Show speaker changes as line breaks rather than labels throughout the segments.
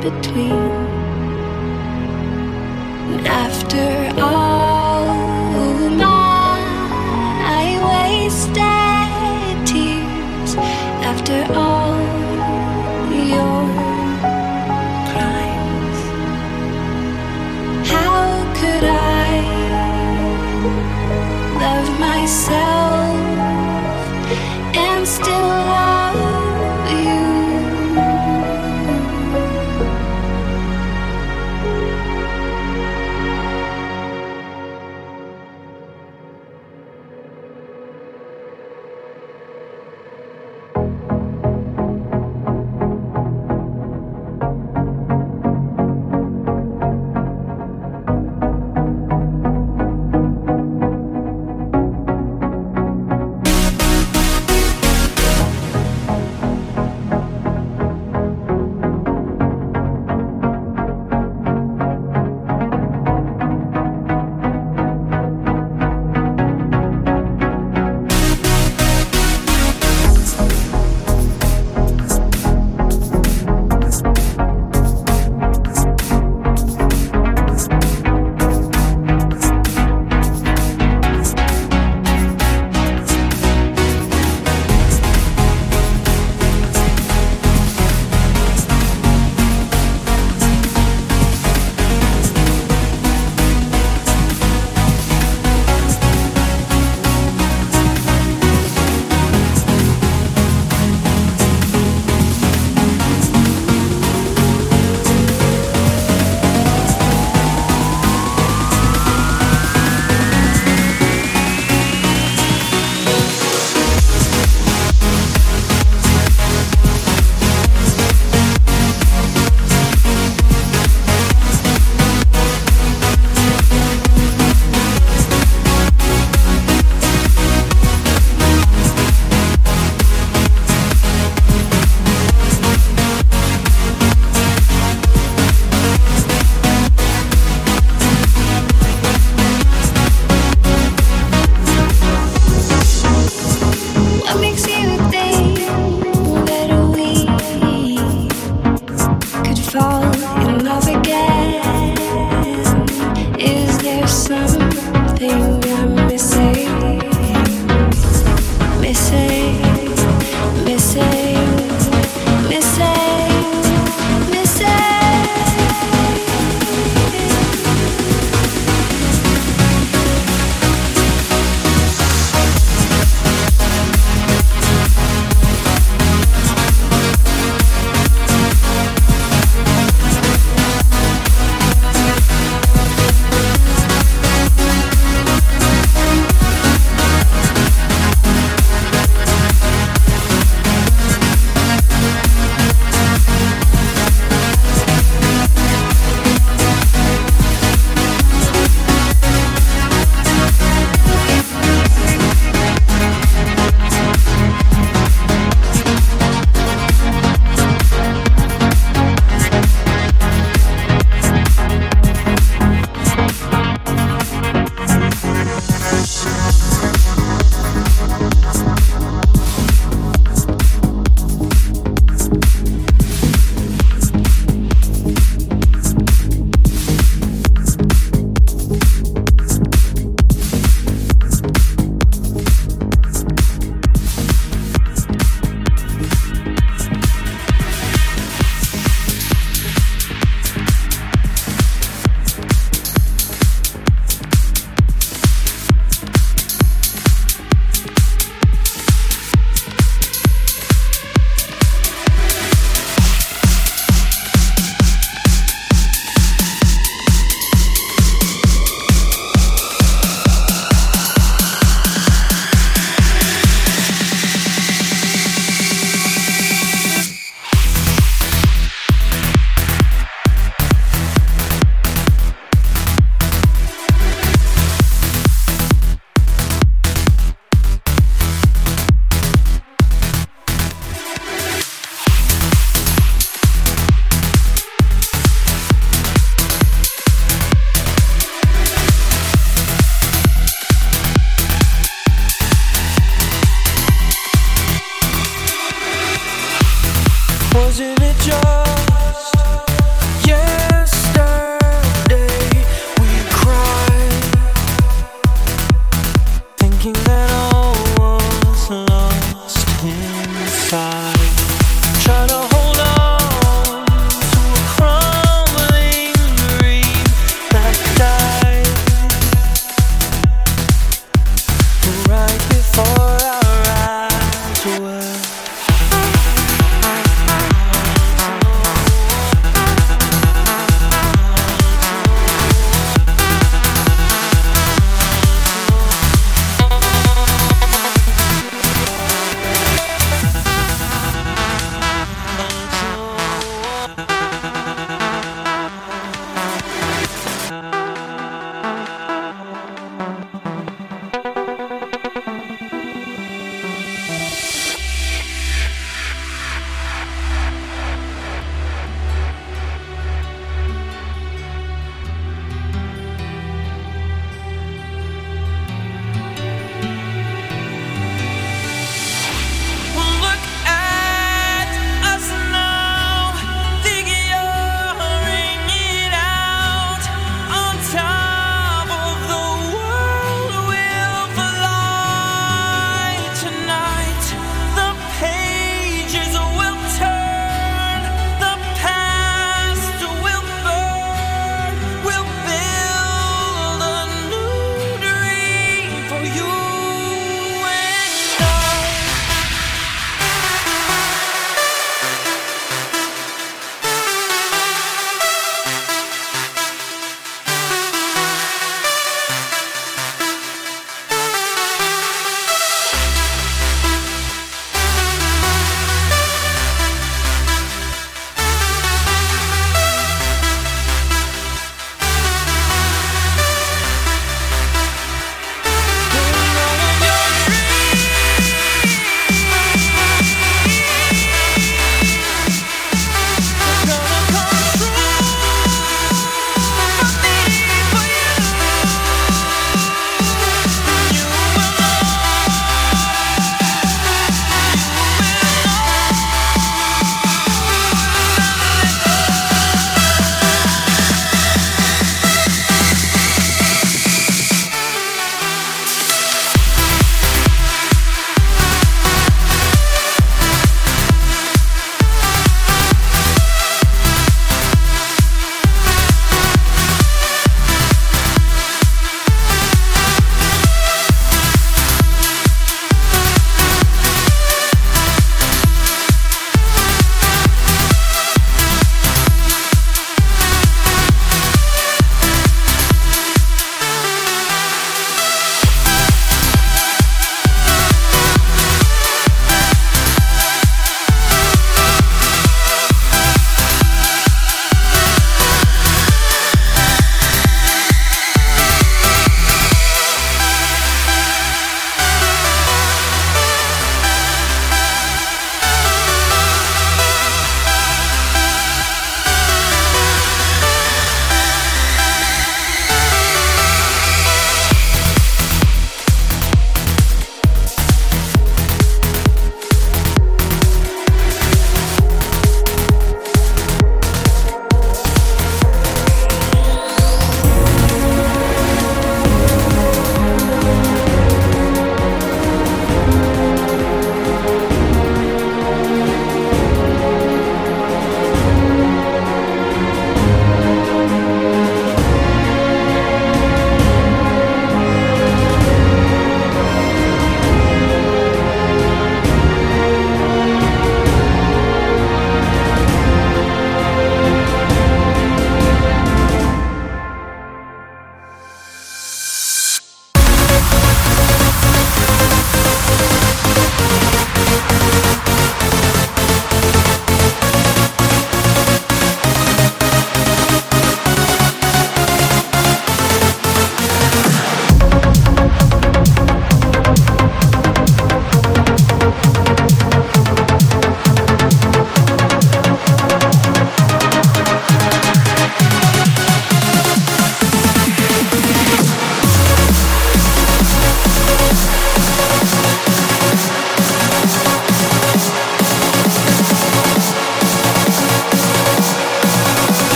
between.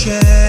share.